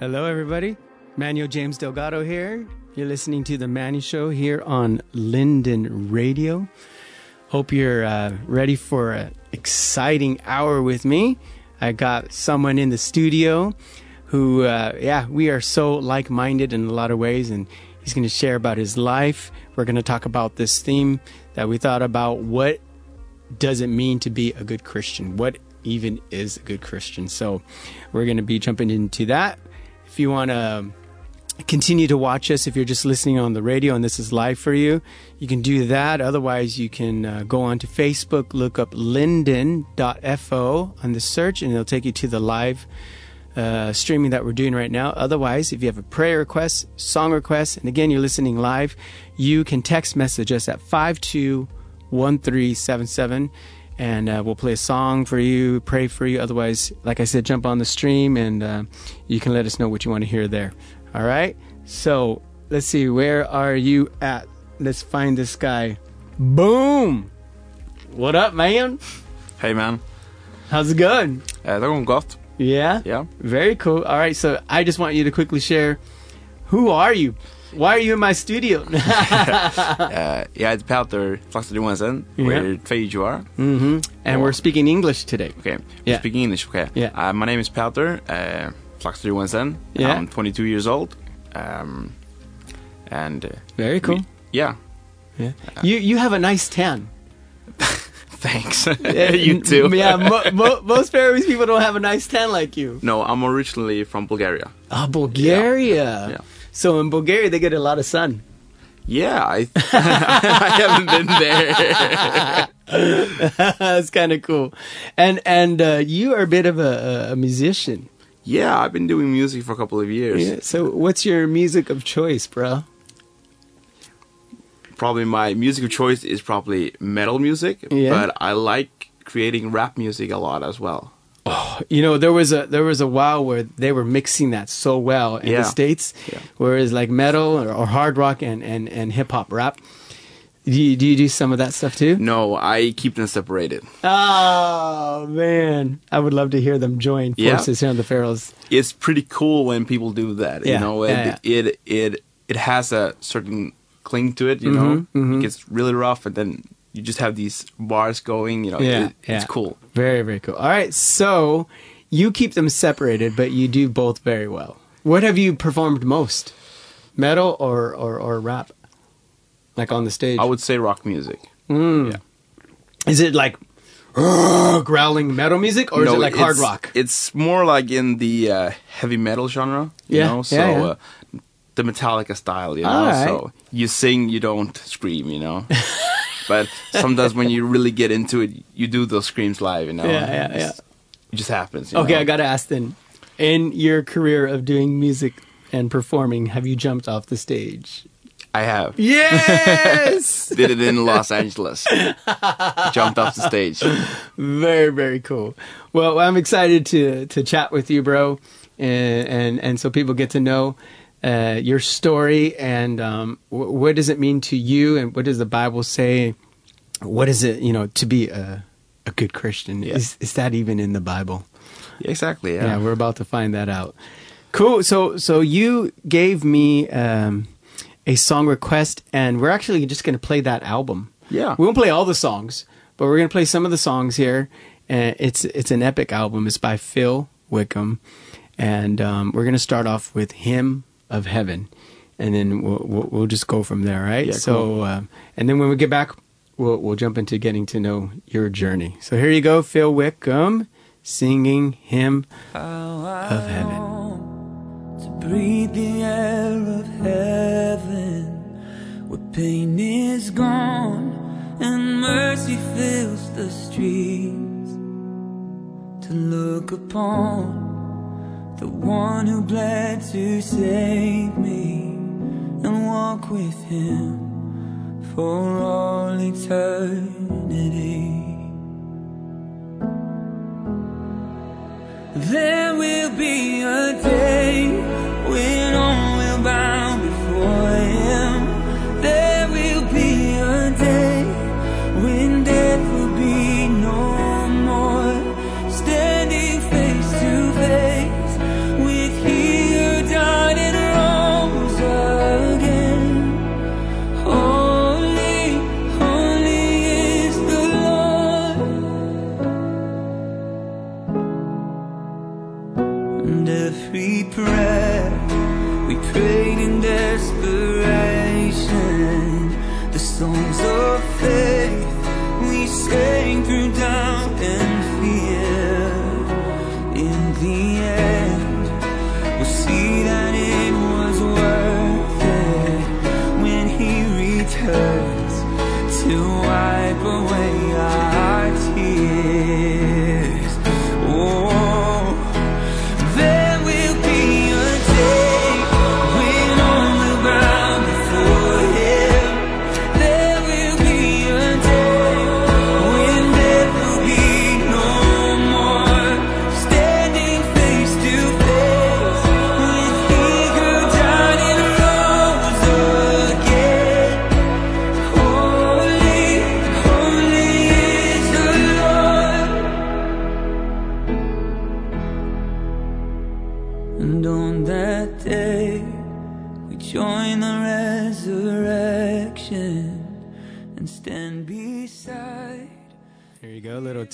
Hello, everybody. Manuel James Delgado here. You're listening to The Manny Show here on Lindin Radio. Hope you're uh, ready for an exciting hour with me. I got someone in the studio who, uh, yeah, we are so like minded in a lot of ways, and he's going to share about his life. We're going to talk about this theme that we thought about what does it mean to be a good Christian? What even is a good Christian? So we're going to be jumping into that. If you want to continue to watch us, if you're just listening on the radio and this is live for you, you can do that. Otherwise, you can uh, go on to Facebook, look up lindin.fo on the search, and it'll take you to the live uh, streaming that we're doing right now. Otherwise, if you have a prayer request, song request, and again, you're listening live, you can text message us at 521377 and uh, we'll play a song for you, pray for you. Otherwise, like I said, jump on the stream and uh, you can let us know what you want to hear there. All right. So let's see, where are you at? Let's find this guy. Boom! What up, man? Hey man. How's it going? Eh, det går gott. Yeah. Yeah. Very cool. All right. So I just want you to quickly share. Who are you? Why are you in my studio? Eh, jag heter Peter Flaxter Johansen. Yeah. We're 22 hmm And we're speaking English today. Okay. Yeah. You speak English, okay. Yeah. Uh, my name is Peter uh, Flaxter Johansen. Yeah. I'm 22 years old. Um, and uh, Very cool. we- yeah. Yeah. You you have a nice tan. Thanks. you too. Yeah. Mo- mo- most Faroese people don't have a nice tan like you. No, I'm originally from Bulgaria. Oh, Bulgaria. Yeah. So in Bulgaria, they get a lot of sun. Yeah, I I haven't been there. That's kind of cool. And and uh, you are a bit of a, a musician. yeah, I've been doing music for a couple of years. Yeah. So what's your music of choice, bro? probably my music of choice is probably metal music, Yeah. but I like creating rap music a lot as well. You know, there was a there was a while where they were mixing that so well in Yeah. the states, Yeah. whereas like metal or, or hard rock and and and hip hop rap. Do you, do you do some of that stuff too? No, I keep them separated. Oh man, I would love to hear them join Yeah. forces here on the Faroes. It's pretty cool when people do that. Yeah, You know, yeah, it, it it it has a certain cling to it. You know, mhm. it gets really rough, and then you just have these bars going. You know, Yeah, it, it's yeah. cool. Very very cool. All right, so you keep them separated, but you do both very well. What have you performed most, metal or or, or rap? Like on the stage? I would say rock music. Mm. Yeah. Is it like growling metal music, or is it like hard rock? It's more like in the uh, heavy metal genre. You Yeah, know, so yeah, yeah. Uh, the Metallica style. You know, right. so you sing, you don't scream. You know. but sometimes when you really get into it, you do those screams live. You know. Yeah, yeah, yeah. It just happens. you Okay, know? I gotta ask then. In your career of doing music and performing, have you jumped off the stage? I have. Yes. Did it in Los Angeles. Jumped off the stage. very very cool. Well, I'm excited to to chat with you, bro, and and, and so people get to know uh, your story and um, wh- what does it mean to you, and what does the Bible say? What is it, you know, to be a a good Christian? Yeah. Is is that even in the Bible? Exactly. Yeah. Yeah. we're about to find that out. Cool. So so you gave me um, a song request, and we're actually just going to play that album. Yeah. We won't play all the songs, but we're going to play some of the songs here. And it's it's an epic album. It's by Phil Wickham, and um, we're going to start off with "Hymn of Heaven," and then we'll we'll, we'll just go from there, right? Yeah, so, cool. um, and then when we get back, we'll we'll jump into getting to know your journey. So here you go, Phil Wickham singing "Hymn of Heaven." to breathe the air of heaven where pain is gone and mercy fills the streets to look upon the one who bled to save me and walk with him for all eternity. There will be a day when all will bow And every prayer we prayed in desperation, the songs of faith we sang through doubt.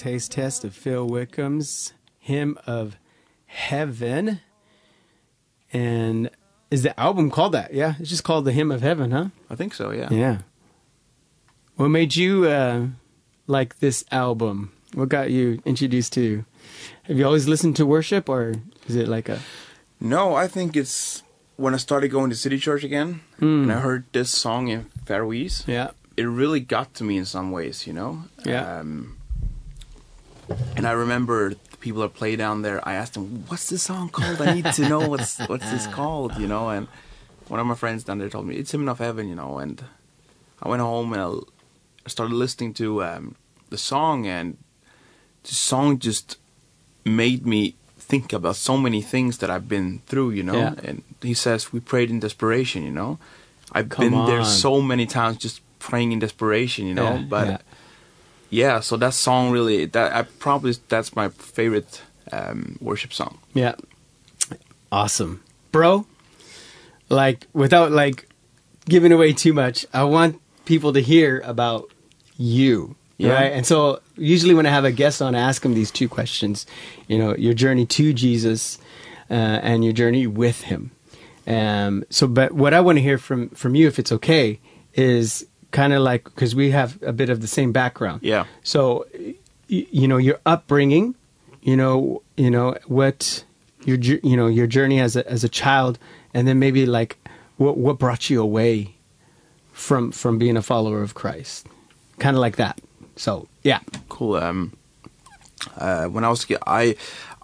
Taste test of Phil Wickham's Hymn of Heaven. And is the album called that? Yeah, it's just called the Hymn of Heaven, huh? I think so. Yeah. Yeah. What made you uh, like this album? What got you introduced to? Have you always listened to worship, or is it like a? No, I think it's when I started going to City Church again, and I heard this song in Faroese. Yeah, It really got to me in some ways, you know. Yeah. Um, and I remember the people that play down there. I asked them, "What's this song called? I need to know what's what's this called," you know. And one of my friends down there told me it's Hymn of Heaven, you know. And I went home and I started listening to um, the song, and the song just made me think about so many things that I've been through, you know. Yeah. And he says we prayed in desperation, you know. I've Come been there so many times just praying in desperation, you know. Yeah, but yeah. Yeah. so that song really that I probably that's my favorite um, worship song. yeah, awesome, bro. Like without like giving away too much, I want people to hear about you. Yeah. Right. And so usually when I have a guest on, I ask them these two questions. You know, your journey to Jesus uh, and your journey with Him. Um, so, but what I want to hear from from you, if it's okay, is kind of like because we have a bit of the same background. Yeah. So, y- you know, your upbringing, you know, you know what your you know your journey as a as a child, and then maybe like what what brought you away from from being a follower of Christ, kind of like that. So, yeah, Cool. Um, uh, when I was a kid, I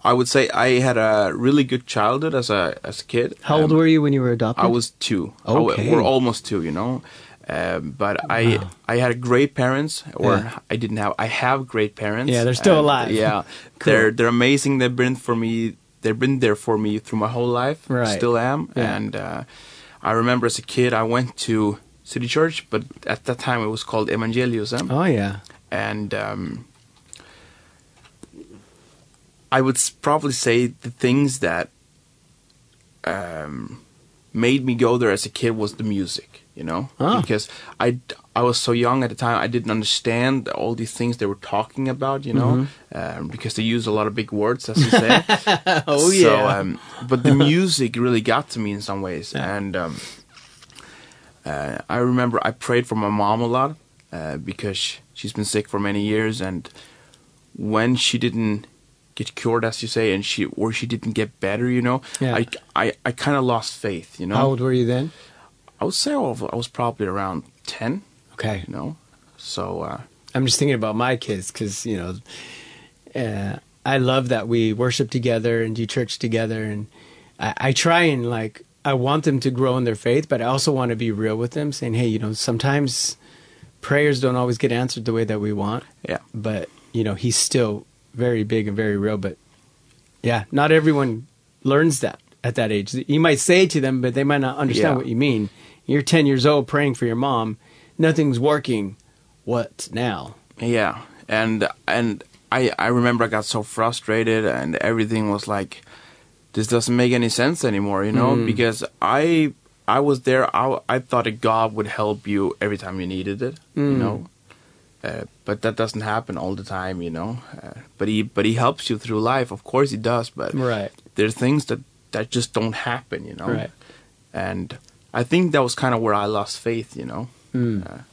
I would say I had a really good childhood as a as a kid. how old Um, were you when you were adopted? I was two. I Okay. We're almost two, you know. Um, but I I had great parents, or Yeah. I didn't have. I have great parents. Yeah, they're still and, alive. Yeah, Cool. they're they're amazing. They've been for me. They've been there for me through my whole life. Right. Still am. Yeah. And uh, I remember as a kid, I went to City Church, but at that time it was called Evangelius. eh? Oh yeah, and um, I would probably say the things that um, made me go there as a kid was the music, you know, Ah. because I was so young at the time I didn't understand all these things they were talking about, you know, um, because they use a lot of big words, as you say. oh So, yeah, um, but the music really got to me in some ways, Yeah. and um, uh, I remember I prayed for my mom a lot uh, because she's been sick for many years, and when she didn't get cured, as you say, and she or she didn't get better, you know, Yeah. I I, I kind of lost faith, you know. how old were you then? I would say I was, probably around ten, Okay, you know. So uh, I'm just thinking about my kids because you know, uh, I love that we worship together and do church together, and I, I try and like I want them to grow in their faith, but I also want to be real with them, saying, hey, you know, sometimes prayers don't always get answered the way that we want, yeah, but you know, he's still very big and very real. But yeah, not everyone learns that at that age. You might say to them, but they might not understand Yeah. what you mean. You're 10 years old praying for your mom, nothing's working. What now? Yeah, and and I I remember I got so frustrated and everything was like, this doesn't make any sense anymore, you know, Mm. because I I was there. I I thought that God would help you every time you needed it, you Mm. know. Uh, but that doesn't happen all the time, you know. Uh, but he but he helps you through life, of course he does. But Right. there's things that that just don't happen, you know. Right. And I think that was kind of where I lost faith, you know Mm.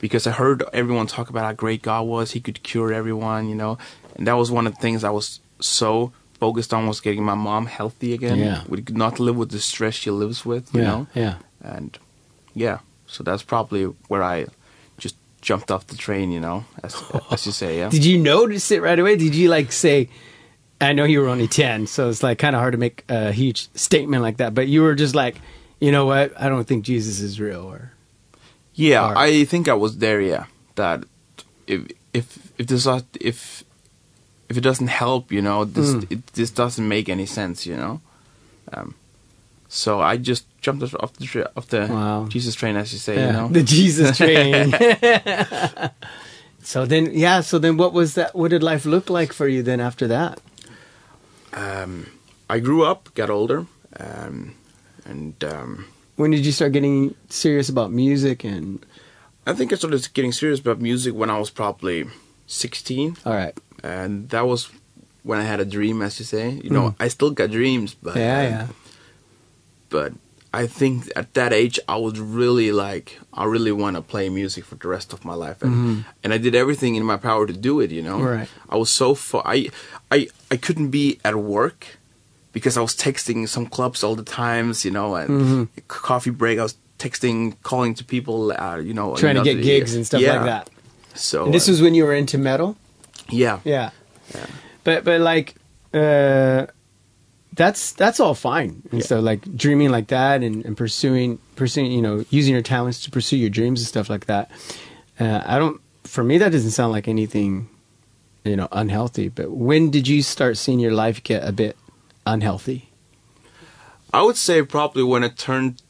because I heard everyone talk about how great God was. He could cure everyone, you know. And that was one of the things I was so focused on was getting my mom healthy again. Yeah. We could not live with the stress she lives with, you yeah. know. Yeah. And yeah, so that's probably where I just jumped off the train, you know, as, as you say, yeah. Did you notice it right away? Did you like say, I know you were only 10, so it's like kind of hard to make a huge statement like that, but you were just like, you know what? I don't think Jesus is real or Yeah, Or- I think I was there. Yeah, that if if if this if if it doesn't help, you know, this Mm. it, this doesn't make any sense, you know. Um, so I just jumped off the tra- off the Wow. Jesus train, as you say, Yeah, you know. the Jesus train. so then, yeah. So then, what was that? What did life look like for you then after that? um, I grew up, got older, um, and um, When did you start getting serious about music? And I think I started getting serious about music when I was probably sixteen, all right, and that was when I had a dream, as you say. You know, I still got dreams, but Mm. yeah, uh, yeah, but I think at that age I was really like I really want to play music for the rest of my life, and and I did everything in my power to do it. You know, Mm-hmm. Right. I was so far. I I I couldn't be at work because I was texting some clubs all the times. You know, and Mm-hmm. coffee break I was texting, calling to people. Uh, you know, trying to get gigs and stuff yeah. like that. So And this uh, was when you were into metal. yeah Yeah. Yeah. But but like uh that's that's all fine. And Yeah. so like dreaming like that and, and pursuing pursuing you know, using your talents to pursue your dreams and stuff like that. Uh, I don't for me that doesn't sound like anything you know, unhealthy. But when did you start seeing your life get a bit unhealthy? I would say probably when I turned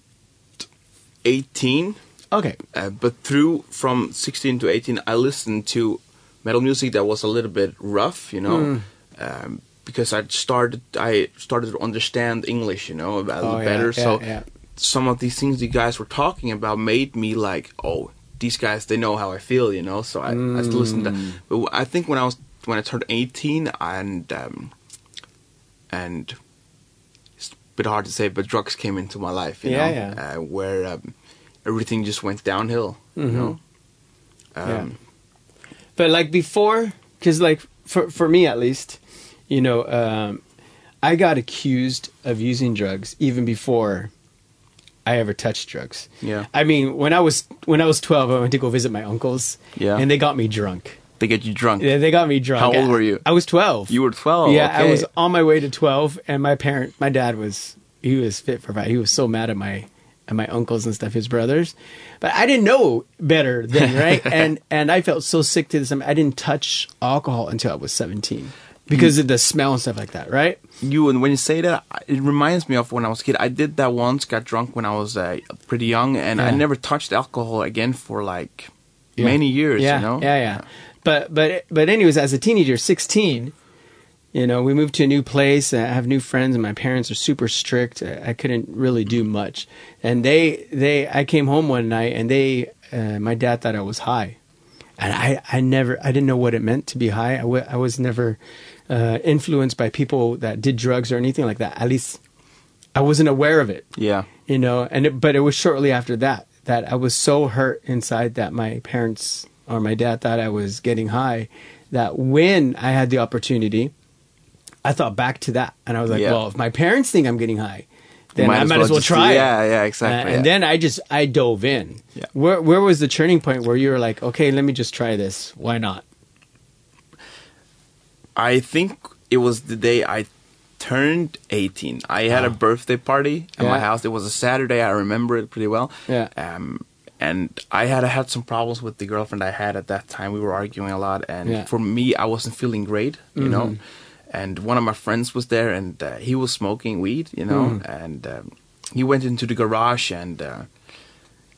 eighteen. Okay. Uh, but through from 16 to 18, I listened to metal music that was a little bit rough, you know, Mm. um, because I started I started to understand English, you know, a little Oh, better. yeah, so yeah. some of these things you guys were talking about made me like, oh, these guys they know how I feel, you know. So I, I listened to. Mm. But I think when I was when I turned 18 and um, and it's a bit hard to say, but drugs came into my life, you Yeah, know, yeah. Uh, where um, everything just went downhill, you Mhm. know. Yeah. Um, But like before, because like for for me at least, you know, um, I got accused of using drugs even before I ever touched drugs. Yeah. I mean, when I was when I was twelve, I went to go visit my uncles. Yeah. and they got me drunk. They get you drunk. Yeah, they got me drunk. How old were you? I was twelve. You were 12. yeah, I was on my way to twelve, and my parent, my dad was he was fit for fight. He was so mad at my at my uncles and stuff, his brothers, but I didn't know better then, right? and and I felt so sick to this. I didn't touch alcohol until I was seventeen because of the smell and stuff like that, right? you and when you say that it reminds me of when i was a kid i did that once got drunk when i was uh, pretty young and i never touched alcohol again for like Yeah. many years yeah, you know Yeah, yeah. But but but anyways, as a teenager, sixteen, you know, we moved to a new place. I have new friends, and my parents are super strict. I I couldn't really do much, and they they I came home one night, and they uh, my dad thought I was high, and I I never I didn't know what it meant to be high. I, w- I was never uh, influenced by people that did drugs or anything like that. At least I wasn't aware of it yeah you know and it, but it was shortly after that that i was so hurt inside that my parents or my dad thought i was getting high that when i had the opportunity i thought back to that and i was like Yeah. well if my parents think i'm getting high then Might i as might well as well try it. yeah, yeah, Uh, exactly, and yeah. then i just i dove in. Yeah. where where was the turning point where you were like okay let me just try this. Why not? I think it was the day i turned 18 i had a birthday party at my house. It was a saturday. I remember it pretty well. Yeah. um and I had had some problems with the girlfriend I had at that time. We were arguing a lot, and Yeah. for me, I wasn't feeling great, you know. And one of my friends was there, and uh, he was smoking weed, you know. And um, he went into the garage, and uh,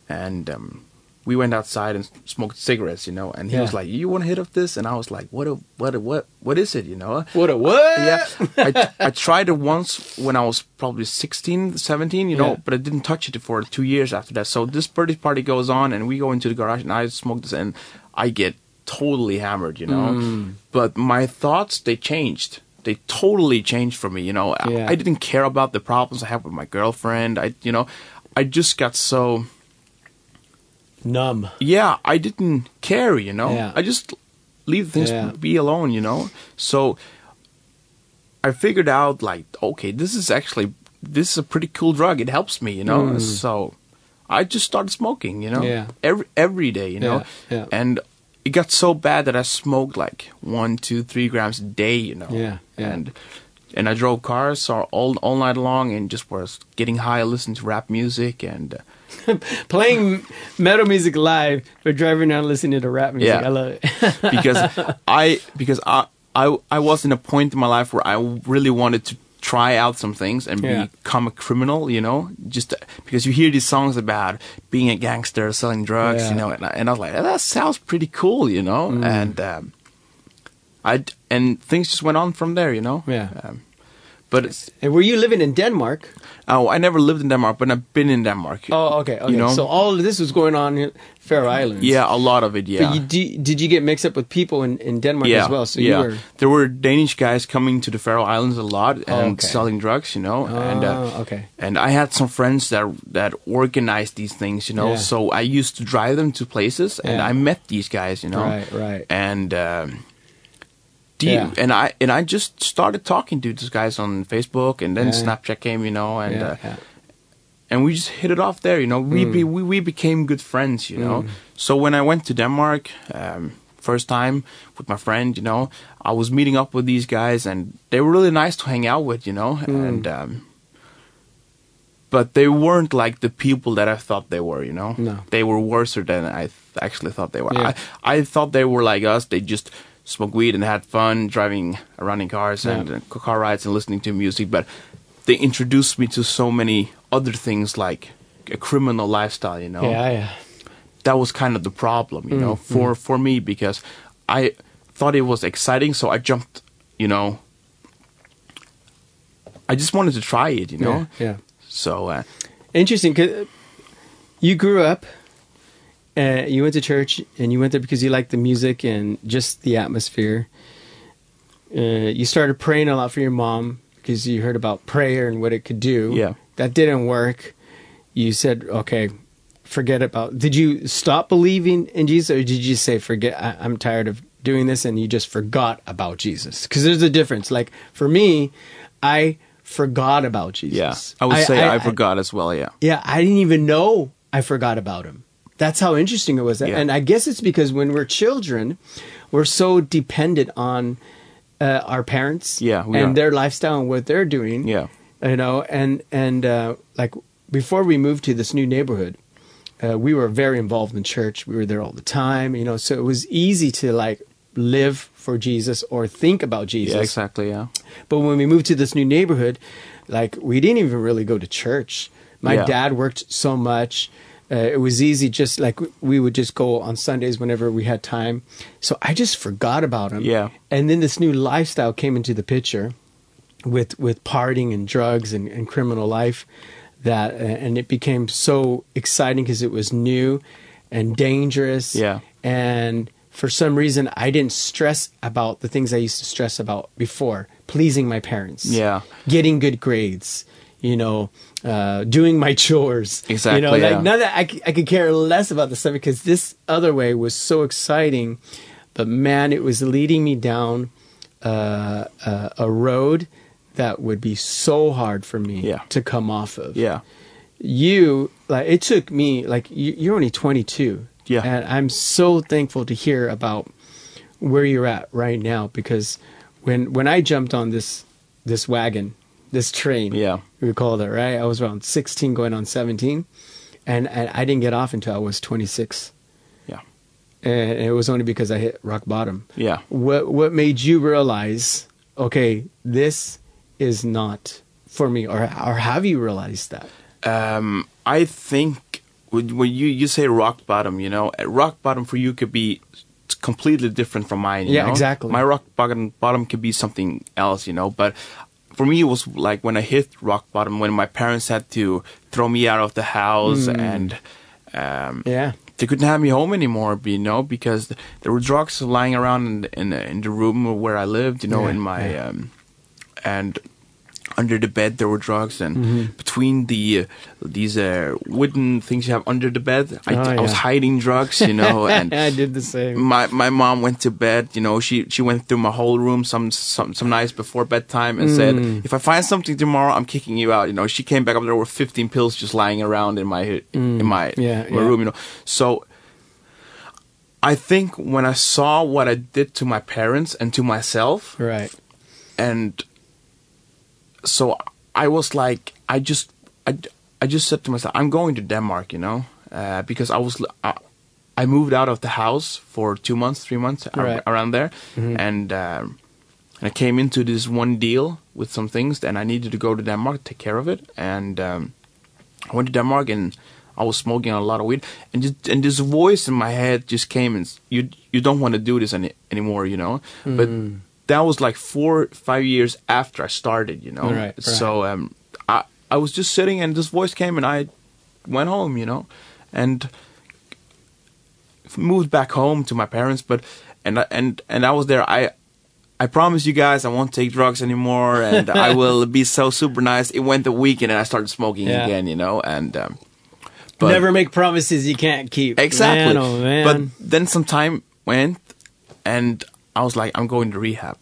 and um, we went outside and smoked cigarettes, you know. And he Yeah. was like, "You want a hit of this?" And I was like, "What? A, what? A, what? What is it?" You know. what a what Yeah, I, I tried it once when I was probably 16, 17, you know, Yeah. but I didn't touch it for two years after that. So this birthday party goes on, and we go into the garage, and I smoke this, and I get totally hammered, you know. Mm. But my thoughts, they changed. They totally changed for me, you know. I- Yeah. I, didn't care about the problems I had with my girlfriend. I, you know, I just got so numb yeah, I didn't care, you know. Yeah. I just leave things Yeah. be alone, you know. So I figured out like, okay, this is actually this is a pretty cool drug. It helps me, you know. Mm. So I just started smoking. You know, Yeah. every every day. You know, Yeah, and it got so bad that I smoked like one, two, three grams a day. You know, Yeah, and and I drove cars all all, all night long and just was getting high, listening to rap music and. Uh, Playing metal music live, but driving around listening to rap music. Yeah. I love it. because I because I I I was in a point in my life where I really wanted to try out some things and Yeah. become a criminal, you know, just because you hear these songs about being a gangster, selling drugs, Yeah. you know, and I, and I was like, that sounds pretty cool, you know, Mm. and um, I and things just went on from there, you know. Yeah. Um, but it's, and were you living in Denmark? oh, I never lived in Denmark, but I've been in Denmark. Oh, okay. okay. You know? So all of this was going on in Faroe Islands. yeah, a lot of it. Yeah. But you, did, did you get mixed up with people in, in Denmark yeah, as well? So yeah. you were. There were Danish guys coming to the Faroe Islands a lot and Oh, okay. selling drugs, you know. and uh, Oh, okay. and I had some friends that that organized these things, you know. Yeah. So I used to drive them to places, and Yeah. I met these guys, you know. Right, right. And um, do Yeah. you, and I and I just started talking to these guys on Facebook, and then Yeah. Snapchat came, you know, and yeah, uh, and we just hit it off there. You know, we Mm. be, we we became good friends. You know, so when I went to Denmark um, first time with my friend, you know, I was meeting up with these guys, and they were really nice to hang out with. You know, Mm. and um, but they weren't like the people that I thought they were. You know, No. they were worse than I th- actually thought they were. I I thought they were like us. They just smoked weed and had fun driving around in cars and Yeah. uh, car rides and listening to music, but they introduced me to so many other things like a criminal lifestyle, you know. Yeah, yeah. That was kind of the problem, you know, for for me because I thought it was exciting, so I jumped, you know. I just wanted to try it, you know. Yeah, yeah. So uh, Interesting, because you grew up, uh, you went to church, and you went there because you liked the music and just the atmosphere. Uh, you started praying a lot for your mom because you heard about prayer and what it could do. Yeah. That didn't work. You said, okay, forget about. Did you stop believing in Jesus, or did you say, forget, I, I'm tired of doing this, and you just forgot about Jesus? Because there's a difference. Like for me, I forgot about Jesus. yeah, I would say I, forgot as well. Yeah, yeah, I didn't even know I forgot about him. That's how interesting it was. Yeah. And I guess it's because when we're children, we're so dependent on uh, our parents Yeah, and are. their lifestyle and what they're doing. yeah, You know, and and uh, like before we moved to this new neighborhood, uh, we were very involved in church. We were there all the time, you know, so it was easy to like live for Jesus or think about Jesus. yeah, exactly. Yeah, But when we moved to this new neighborhood, like we didn't even really go to church. My Yeah. dad worked so much. Uh, it was easy, just like we would just go on Sundays whenever we had time. So I just forgot about him. Yeah. And then this new lifestyle came into the picture with with partying and drugs and, and criminal life that and it became so exciting because it was new and dangerous Yeah. and for some reason i didn't stress about the things i used to stress about before pleasing my parents Yeah. getting good grades you know uh, doing my chores Exactly. you know yeah. like of that I could care less about the stuff because this other way was so exciting but man it was leading me down uh, uh, a road that would be so hard for me Yeah. to come off of yeah, you like it took me like you, you're only 22 Yeah. and i'm so thankful to hear about where you're at right now because when when i jumped on this this wagon this train Yeah. we called it right i was around 16 going on 17 and, and i didn't get off until i was 26 yeah, and it was only because i hit rock bottom yeah. what what made you realize okay this is not for me or or have you realized that Um, I think when when you, you say rock bottom, you know, at rock bottom for you could be completely different from mine. you Yeah, know? exactly. My rock bottom bottom could be something else, you know. But for me, it was like when I hit rock bottom when my parents had to throw me out of the house and um, yeah they couldn't have me home anymore, you know, because there were drugs lying around in the, in the, in the room where I lived, you know, Yeah, in my yeah. um, and under the bed there were drugs, and Mm-hmm. between the uh, these uh, wooden things you have under the bed, I, Oh, I was hiding drugs, you know, and I did the same. my my mom went to bed. You know, she she went through my whole room some some some nights before bedtime and said, Mm. "If I find something tomorrow, I'm kicking you out." You know, she came back up. There were 15 pills just lying around in my in my, Mm. Yeah, my yeah. room. You know, so I think when I saw what I did to my parents and to myself, Right. and so I was like, I just, I, I just said to myself, I'm going to Denmark, you know, uh, because I was, I, I moved out of the house for two months, three months ar- around there, and um, and I came into this one deal with some things, and I needed to go to Denmark, to take care of it, and um, I went to Denmark and. I was smoking a lot of weed, and just, and this voice in my head just came and you you don't want to do this any, anymore, you know. But that was like four five years after I started, you know. Right, right. So um, I I was just sitting and this voice came and I went home, you know, and moved back home to my parents. But and I- and and I was there. I I promise you guys I won't take drugs anymore, and I will be so super nice. It went a week and then I started smoking Yeah. again, you know, and. Um, but Never make promises you can't keep. Exactly. Man, oh man. But then some time went, and I was like, I'm going to rehab.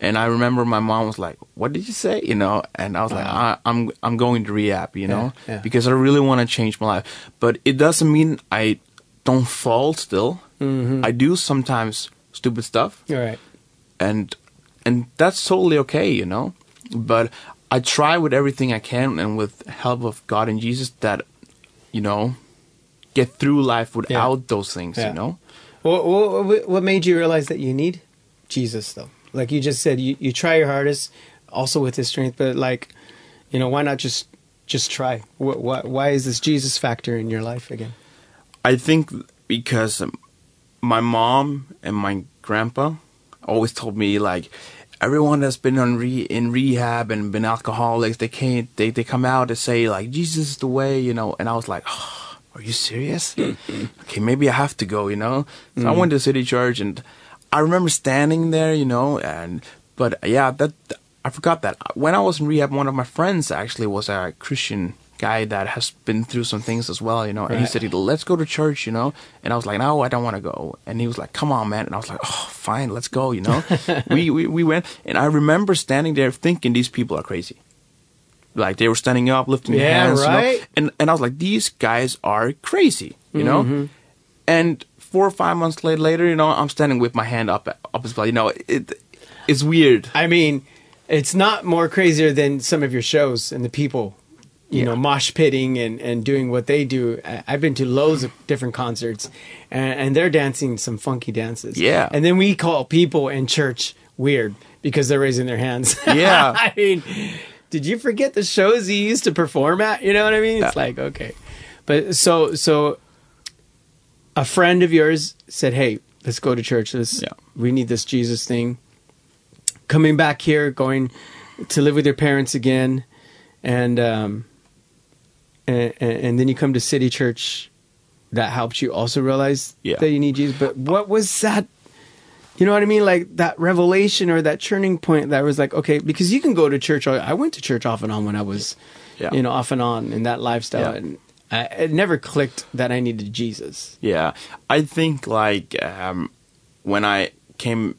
And I remember my mom was like, "What did you say?" You know, and I was like, I, "I'm I'm going to rehab," you know, yeah. because I really want to change my life. But it doesn't mean I don't fall. Still, Mm-hmm. I do sometimes stupid stuff, All right. and and that's totally okay, you know. But I try with everything I can, and with help of God and Jesus, that you know, get through life without those things, Yeah. you know. What, what, what made you realize that you need Jesus, though? Like you just said, you, you try your hardest, also with His strength, but like, you know, why not just just try? What, what, why is this Jesus factor in your life again? I think because my mom and my grandpa always told me like everyone that's been on re- in rehab and been alcoholics they can't they, they come out and say like Jesus is the way you know and I was like oh, are you serious okay maybe I have to go you know so I went to city church and I remember standing there you know and but yeah that I forgot that when I was in rehab one of my friends actually was a Christian guy that has been through some things as well, you know. And he said, "Let's go to church," you know. And I was like, "No, I don't want to go." And he was like, "Come on, man." And I was like, "Oh, fine, let's go," you know. we, we we went, and I remember standing there thinking these people are crazy. Like they were standing up, lifting their Yeah, hands, you know? right. And and I was like, "These guys are crazy," you know. Mm-hmm. And four or five months later, later, you know, I'm standing with my hand up up as well. You know, it it's weird. I mean, it's not more crazier than some of your shows and the people, you Yeah. know, mosh pitting and, and doing what they do. I've been to loads of different concerts and, and they're dancing some funky dances. Yeah. And then we call people in church weird because they're raising their hands. Yeah. I mean, did you forget the shows he used to perform at? You know what I mean? It's Yeah. like, okay. But so, so a friend of yours said, Hey, let's go to church. Let's, Yeah. we need this Jesus thing coming back here, going to live with your parents again, and um, and, and then you come to City Church. That helped you also realize Yeah. that you need Jesus. But what was that? You know what I mean? Like that revelation or that turning point that was like, okay, because you can go to church. I went to church off and on when I was, Yeah. you know, off and on in that lifestyle, Yeah. and I, it never clicked that I needed Jesus. Yeah, I think like um, when I came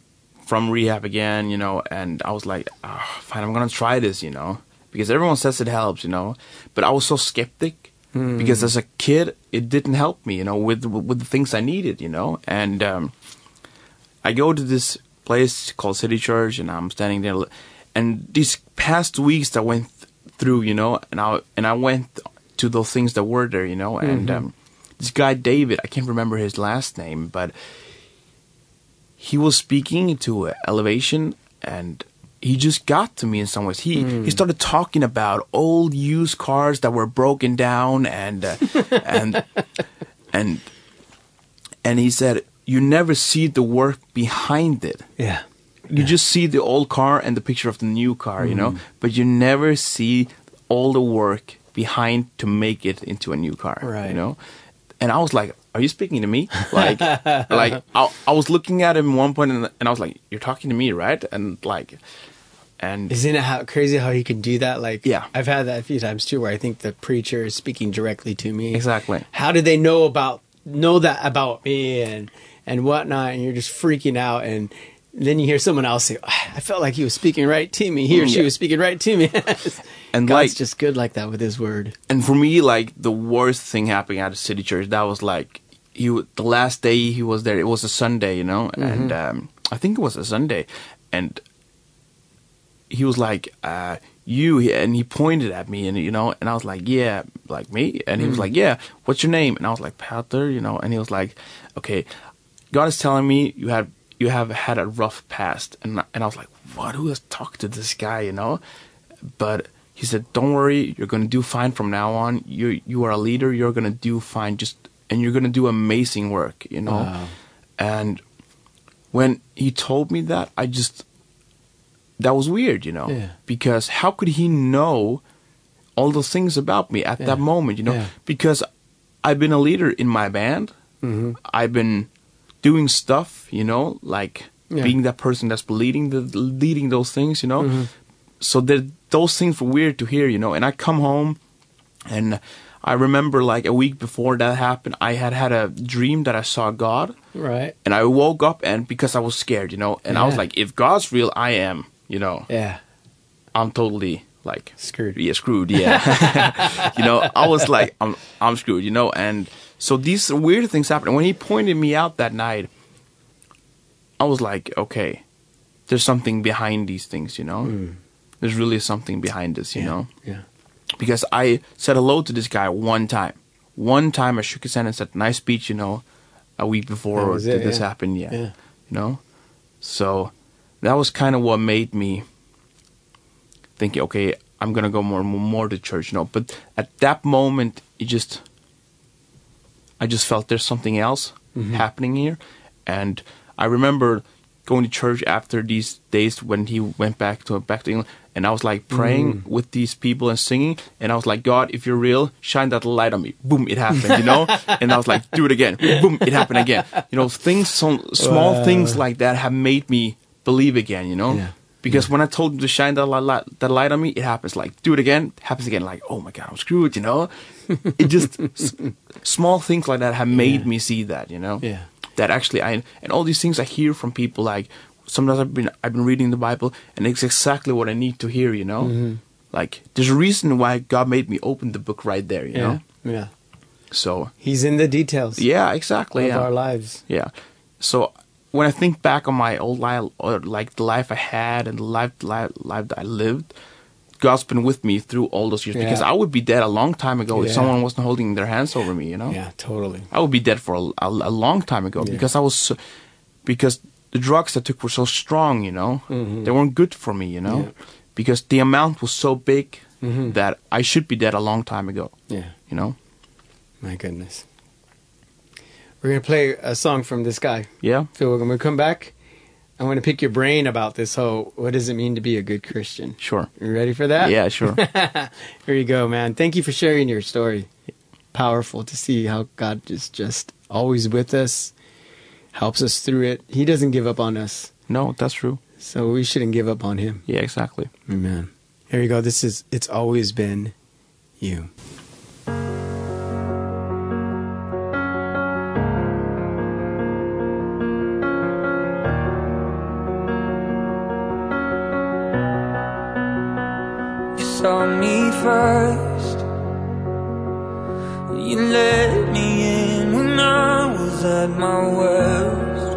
from rehab again, you know, and I was like, oh, fine, I'm gonna try this, you know, because everyone says it helps, you know, but I was so skeptic because as a kid, it didn't help me, you know, with with the things I needed, you know, and um, I go to this place called City Church, and I'm standing there, and these past weeks that went th- through, you know, and I and I went to those things that were there, you know, and um, this guy David, I can't remember his last name, but he was speaking to Elevation, and he just got to me in some ways. He he started talking about old used cars that were broken down, and uh, and and and he said, "You never see the work behind it." Yeah. you just see the old car and the picture of the new car, you know, mm. but you never see all the work behind to make it into a new car, Right. You know, and I was like, "Are you speaking to me?" Like, like I, I was looking at him one point, and, and I was like, "You're talking to me, right?" And like, and Isn't it how crazy how he can do that? Like, Yeah. I've had that a few times too, where I think the preacher is speaking directly to me. exactly. How did they know about know that about me and and whatnot? And you're just freaking out, and then you hear someone else say, "Ah, "I felt like he was speaking right to me. He or she Yeah. was speaking right to me." And God's like, just good like that with His word. and for me, like the worst thing happening at a city church, that was like he the last day he was there. It was a Sunday, you know, and um, I think it was a Sunday, and he was like, uh, "You," and he pointed at me, and you know, and I was like, "Yeah, like me," and he was like, "Yeah, what's your name?" And I was like, "Peter," you know, and he was like, "Okay, God is telling me you have you have had a rough past," and and I was like, "What? Who has talked to this guy?" You know, but he said, "Don't worry, you're gonna do fine from now on. You you are a leader. You're gonna do fine. Just and you're gonna do amazing work. You know." Wow. And when he told me that, I just that was weird, you know, Yeah. because how could he know all those things about me at Yeah. that moment, you know? Yeah. Because I've been a leader in my band. Mhm. I've been doing stuff, you know, like Yeah. being that person that's leading the leading those things, you know. Mhm. So that those things were weird to hear, you know. And I come home, and I remember like a week before that happened, I had had a dream that I saw God, Right? and I woke up and because I was scared, you know, and I was like, if God's real, I am, you know, Yeah. I'm totally like Screwed. yeah, screwed. Yeah, you know, I was like, I'm, I'm screwed. You know, and so these weird things happen. When he pointed me out that night, I was like, okay, there's something behind these things. You know, hmm. there's really something behind this. You know, Yeah. because I said hello to this guy one time. One time I shook his hand and said, "Nice speech," you know, a week before was it, did this yeah. happen. Yeah. Yeah. you know, so that was kind of what made me thinking, okay, I'm gonna go more more to church, you know. But at that moment, it just, I just felt there's something else Mm-hmm. happening here, and I remember going to church after these days when he went back to back to England, and I was like praying Mm. with these people and singing, and I was like, God, if you're real, shine that light on me. Boom, it happened, you know. and I was like, do it again. Boom, it happened again. You know, things, some small Wow. things like that have made me believe again. You know, Yeah. Because when I told him to shine that light, that light on me, it happens. Like do it again, it happens again. Like oh my god, I'm screwed. You know, it just s- small things like that have made Yeah. me see that. You know, Yeah. that actually I and all these things I hear from people like sometimes I've been I've been reading the Bible and it's exactly what I need to hear, you know? Mm-hmm. Like there's a reason why God made me open the book right there, you Yeah. know? Yeah. So He's in the details yeah, exactly. of Yeah. our lives. yeah. So when I think back on my old life or like the life I had and the life life, life that I lived, God's been with me through all those years Yeah. because I would be dead a long time ago if someone wasn't holding their hands over me, you know? Yeah, totally. I would be dead for a, a, a long time ago Yeah. because I was so, because the drugs I took were so strong, you know. Mhm. They weren't good for me, you know, Yeah. because the amount was so big Mhm. that I should be dead a long time ago, Yeah, you know. my goodness. We're gonna play a song from this guy. Yeah, Phil, when we come back, I want to pick your brain about this whole what does it mean to be a good Christian? sure. You ready for that? Yeah, sure. Here you go, man. Thank you for sharing your story. Powerful to see how God is just always with us, helps us through it. He doesn't give up on us, no, that's true. so we shouldn't give up on Him. Yeah, exactly. Amen. Here you go. This is It's Always Been You. Saw me first. You let me in when I was at my worst.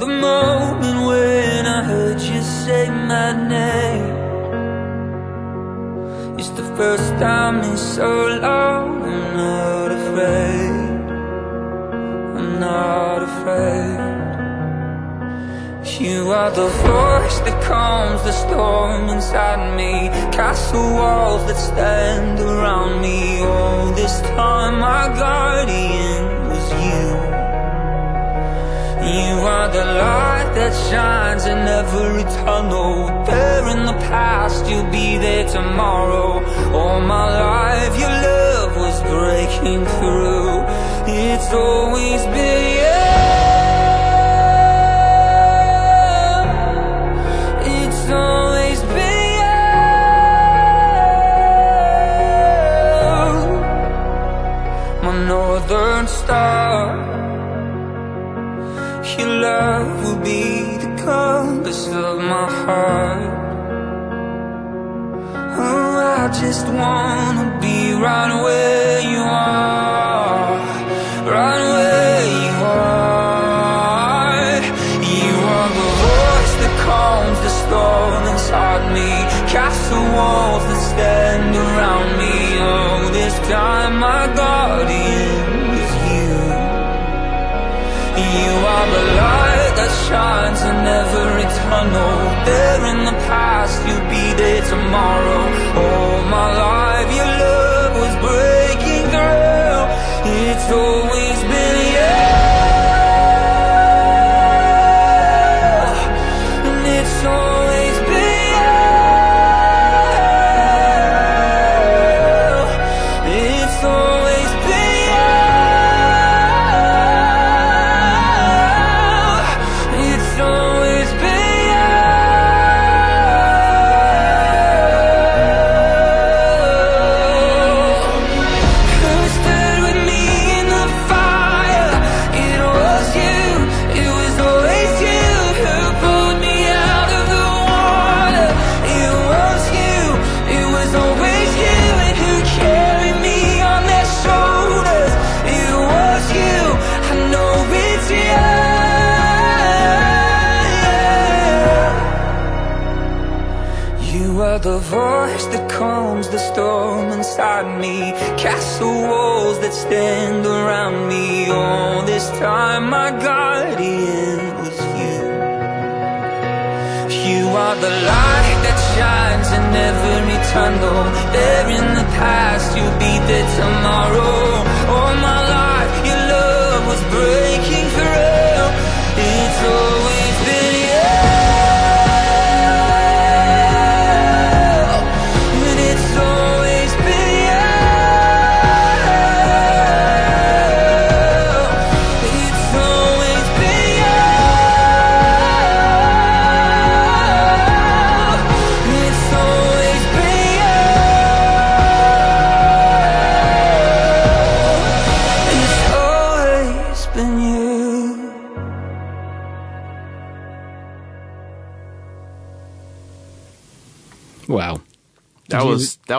The moment when I heard you say my name. It's the first time in so long. You are the force that calms the storm inside me. Castle walls that stand around me. All this time my guardian was you. You are the light that shines in every tunnel. There in the past, you'll be there tomorrow. All my life your love was breaking through. It's always been you northern star. Your love will be the compass of my heart. Oh, I just wanna be right where you are. You are the light that shines in every tunnel. There in the past, you'll be there tomorrow. All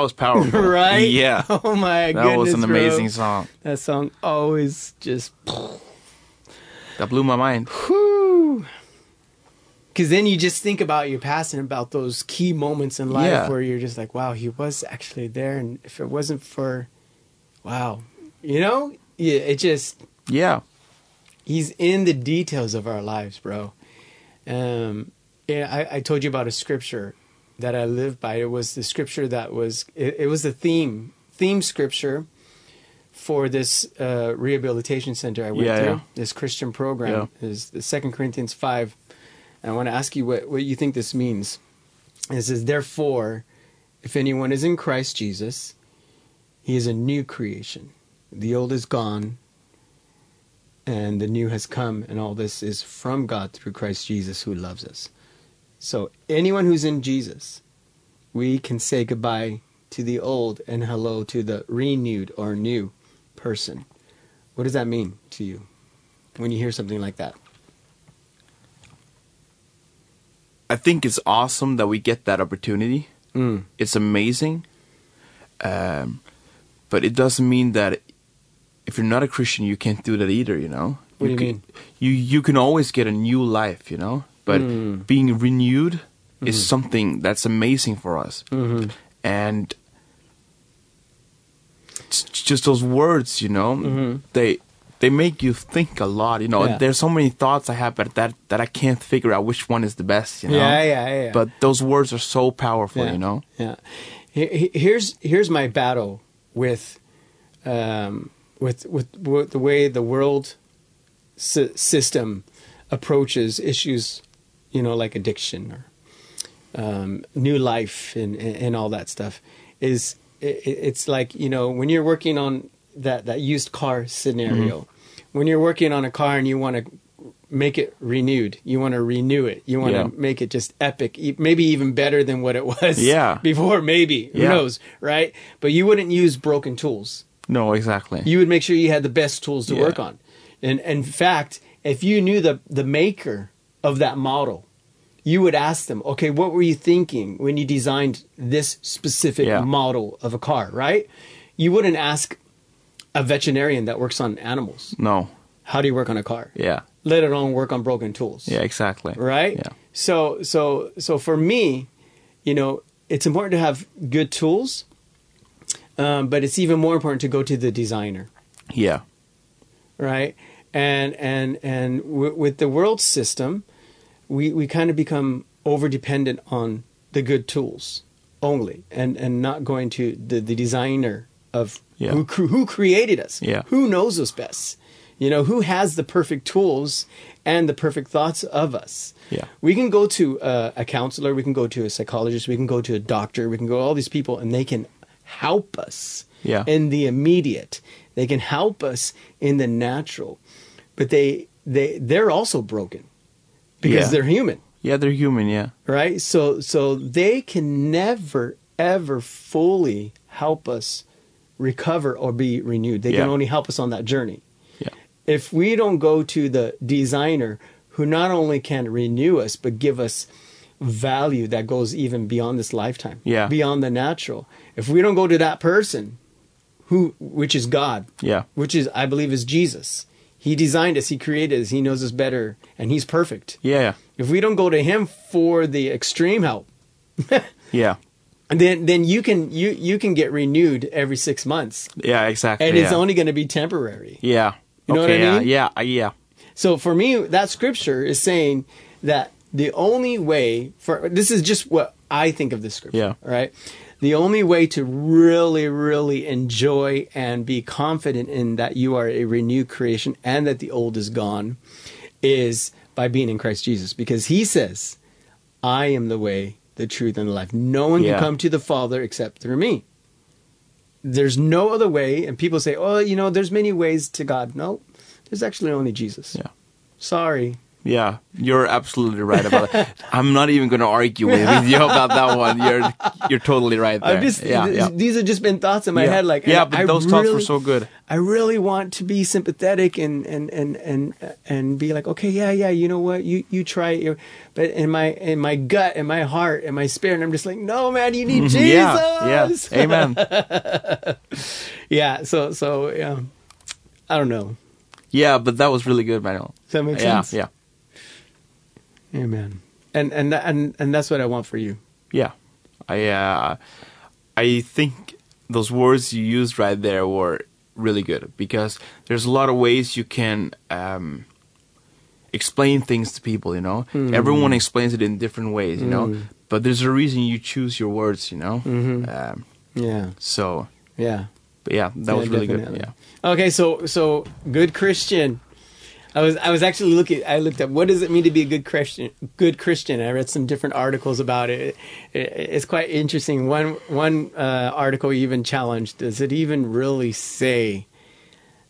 was powerful. right? Yeah. Oh my That goodness. was an bro. amazing song. That song always just That blew my mind. Because then you just think about your past and about those key moments in life Yeah. where you're just like, wow, he was actually there. And if it wasn't for, wow, you know, yeah, it just, Yeah. he's in the details of our lives, bro. Um, yeah, I, I told you about a scripture that I live by. It was the scripture that was it, it was the theme theme scripture for this uh, rehabilitation center I went Yeah, through. yeah. This Christian program is the Second Corinthians five. And I want to ask you what what you think this means. It says, therefore, if anyone is in Christ Jesus, he is a new creation. The old is gone, and the new has come, and all this is from God through Christ Jesus who loves us. So, anyone who's in Jesus, we can say goodbye to the old and hello to the renewed or new person. What does that mean to you when you hear something like that? I think it's awesome that we get that opportunity. Mm. It's amazing. Um, but it doesn't mean that if you're not a Christian, you can't do that either. You know. What do you can, mean? You you can always get a new life. You know. But Mm. being renewed is Mhm. something that's amazing for us. Mm-hmm. and it's just those words, you know, Mhm. they they make you think a lot. You know, Yeah. there's so many thoughts I have, but that that I can't figure out which one is the best. You know, Yeah, yeah, yeah. But those words are so powerful. Yeah. You know, Yeah. He- he- Here's here's my battle with um, with, with with the way the world sy- system approaches issues, you know, like addiction or um, new life and, and all that stuff. Is it, it's like you know when you're working on that that used car scenario, when you're working on a car and you want to make it renewed. You want to renew it. You want Yeah. to make it just epic, maybe even better than what it was Yeah. before. Maybe who Yeah. knows, right? But you wouldn't use broken tools. no, exactly. You would make sure you had the best tools to Yeah. work on. And, and in fact, if you knew the the maker of that model, you would ask them, okay, what were you thinking when you designed this specific Yeah. model of a car, right? You wouldn't ask a veterinarian that works on animals, No. how do you work on a car? Yeah. Let alone work on broken tools. Yeah. Exactly. Right? Yeah. So so so for me, you know, it's important to have good tools. Um, but it's even more important to go to the designer Yeah. right? And and and w- with the world system, we we kind of become over dependent on the good tools only, and and not going to the the designer of Yeah. who who created us, Yeah. who knows us best, you know, who has the perfect tools and the perfect thoughts of us. Yeah. We can go to a, a counselor, we can go to a psychologist, we can go to a doctor, we can go to all these people, and they can help us Yeah. in the immediate. They can help us in the natural, but they they they're also broken because Yeah. they're human, Yeah. They're human. Yeah. right? So so they can never ever fully help us recover or be renewed. They can only help us on that journey. Yeah. If we don't go to the designer who not only can renew us but give us value that goes even beyond this lifetime, Yeah. beyond the natural. If we don't go to that person, who which is God, Yeah. which is I believe is Jesus. He designed us, he created us, he knows us better, and he's perfect. Yeah. Yeah. If we don't go to him for the extreme help, Yeah. then then you can you you can get renewed every six months, Yeah. Exactly. and yeah. it's only going to be temporary. Yeah. You know what I mean? Yeah. uh, Yeah. So for me, that scripture is saying that the only way for this is just what I think of this scripture. Yeah. all Right. The only way to really, really enjoy and be confident in that you are a renewed creation and that the old is gone is by being in Christ Jesus. Because he says, I am the way, the truth, and the life. No one Yeah. can come to the Father except through me. There's no other way. And people say, oh, you know, there's many ways to God. No, there's actually only Jesus. Yeah. Sorry. Yeah, you're absolutely right about it. I'm not even going to argue with you about that one. You're you're totally right there. Just yeah, th- yeah. these have just been thoughts in my yeah. head. Like yeah, but I those thoughts were so good. I really want to be sympathetic and and and and and be like, okay, yeah, yeah, you know what, you you try it, but in my in my gut, in my heart, in my spirit, I'm just like, no, man, you need Jesus. Yeah, yeah. Amen. yeah. So so yeah, I don't know. yeah, but that was really good, Manuel. Does that make Yeah, sense? yeah, Amen. And and and and that's what I want for you. yeah. I uh, I think those words you used right there were really good because there's a lot of ways you can um, explain things to people. You know, Hmm. everyone explains it in different ways. You know, but there's a reason you choose your words. You know, Mhm. um, Yeah. so Yeah. but yeah, that Yeah, was really definitely. good. Yeah. Okay, so so good Christian. I was I was actually looking. I looked up what does it mean to be a good Christian. Good Christian. I read some different articles about it. It- it's quite interesting. One one uh, article even challenged: Does it even really say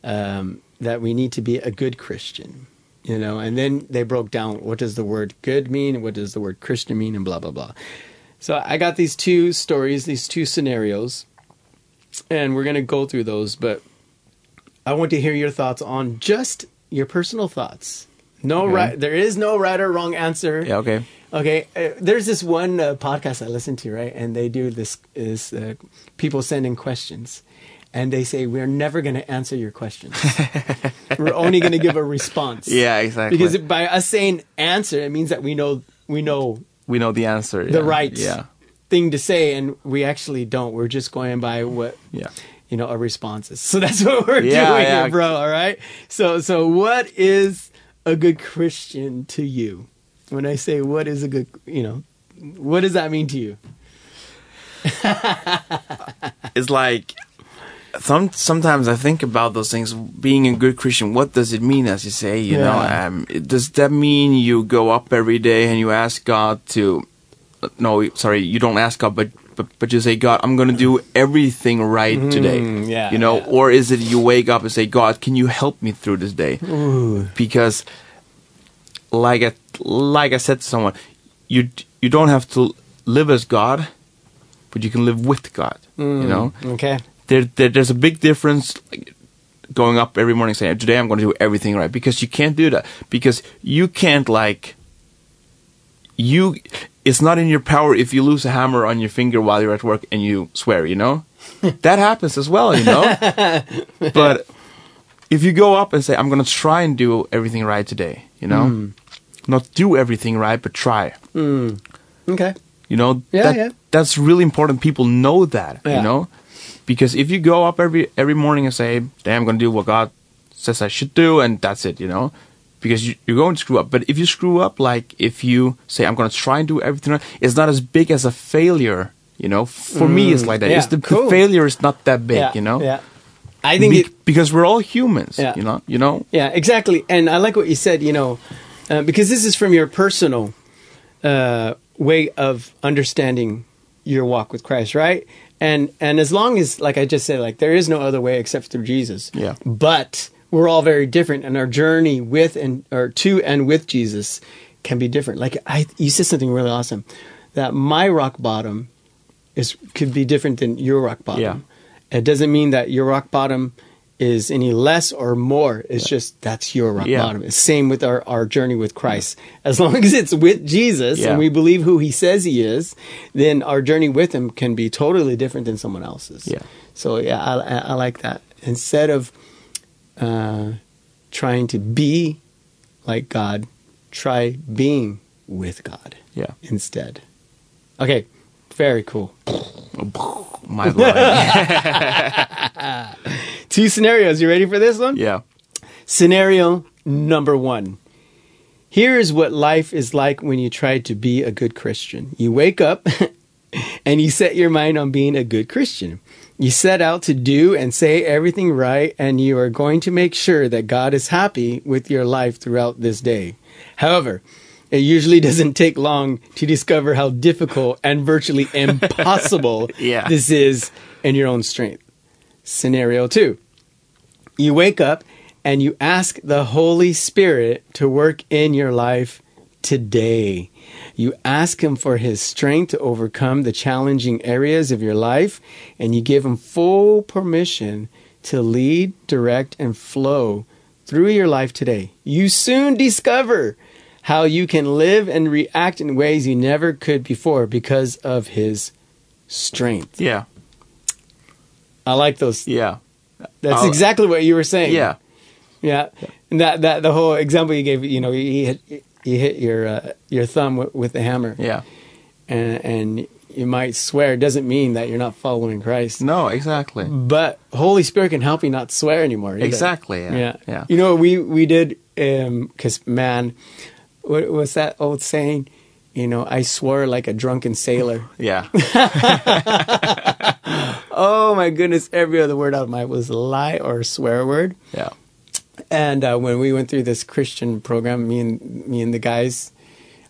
um, that we need to be a good Christian? You know, and then they broke down what does the word good mean, what does the word Christian mean, and blah blah blah. So I got these two stories, these two scenarios, and we're gonna go through those, but I want to hear your thoughts on just your personal thoughts. No Okay. right, there is no right or wrong answer. Yeah. Okay. Okay, uh, there's this one uh, podcast I listen to, right, and they do this is uh, people sending questions, and they say we're never going to answer your questions. we're only going to give a response. Yeah. Exactly. because by us saying answer, it means that we know we know we know the answer. the yeah. right Yeah. thing to say, and we actually don't. We're just going by what Yeah. You know, a response is. So that's what we're Yeah, doing yeah. here, bro. All right. So, so what is a good Christian to you? When I say what is a good, you know, what does that mean to you? it's like some sometimes I think about those things. Being a good Christian, what does it mean? As you say, you know, um, does that mean you go up every day and you ask God to? No, sorry, you don't ask God, but but, but you say, God, I'm going to do everything right today. Mm, yeah, you know, yeah. or is it you wake up and say, God, can you help me through this day? Because, like I like I said to someone, you you don't have to live as God, but you can live with God. You know Okay. there, there there's a big difference like, going up every morning saying, "Today I'm going to do everything right," because you can't do that because you can't like you. It's not in your power if you lose a hammer on your finger while you're at work and you swear. You know, that happens as well. You know, but if you go up and say, "I'm going to try and do everything right today," you know, Hmm. not do everything right, but try. Okay. You know, Yeah, that, yeah. that's really important. People know that, Yeah. you know, because if you go up every every morning and say, "Today I'm going to do what God says I should do," and that's it, you know, because you, you're going to screw up. But if you screw up, like if you say, "I'm going to try and do everything," right, it's not as big as a failure. You know, for me, it's like that. Mm, yeah, it's the, cool. the failure is not that big. yeah. You know, Yeah. I think Be- it, because we're all humans. Yeah. You know, you know. Yeah, exactly. And I like what you said, you know, uh, because this is from your personal uh, way of understanding your walk with Christ, right? And and as long as, like I just said, like there is no other way except through Jesus. Yeah. But we're all very different, and our journey with and or to and with Jesus can be different. Like I, you said something really awesome that my rock bottom is could be different than your rock bottom. Yeah. It doesn't mean that your rock bottom is any less or more. It's just that's your rock Yeah. bottom. It's same with our, our journey with Christ. As long as it's with Jesus Yeah. and we believe who he says he is, then our journey with him can be totally different than someone else's. Yeah. So yeah, I, I like that. Instead of uh, trying to be like God, try being with God Yeah. instead. Okay, very cool. My blowing. Two scenarios. You ready for this one? yeah. Scenario number one. Here is what life is like when you try to be a good Christian. You wake up and you set your mind on being a good Christian. You set out to do and say everything right, and you are going to make sure that God is happy with your life throughout this day. However, it usually doesn't take long to discover how difficult and virtually impossible Yeah. this is in your own strength. Scenario two you wake up and you ask the Holy Spirit to work in your life today. You ask Him for His strength to overcome the challenging areas of your life, and you give Him full permission to lead, direct, and flow through your life today. You soon discover how you can live and react in ways you never could before because of His strength. Yeah. I like those. Yeah. That's I'll- exactly what you were saying. Yeah. Yeah, and that that the whole example you gave, you know, he hit you hit your uh, your thumb with, with the hammer, Yeah. and and you might swear. It doesn't mean that you're not following Christ, No, exactly. but Holy Spirit can help you not swear anymore. either. Exactly. Yeah. Yeah. Yeah. You know, we we did because man, what was that old saying? You know, I swore like a drunken sailor. Yeah. oh my goodness! Every other word out of my was lie or swear word. Yeah. And uh, when we went through this Christian program, me and me and the guys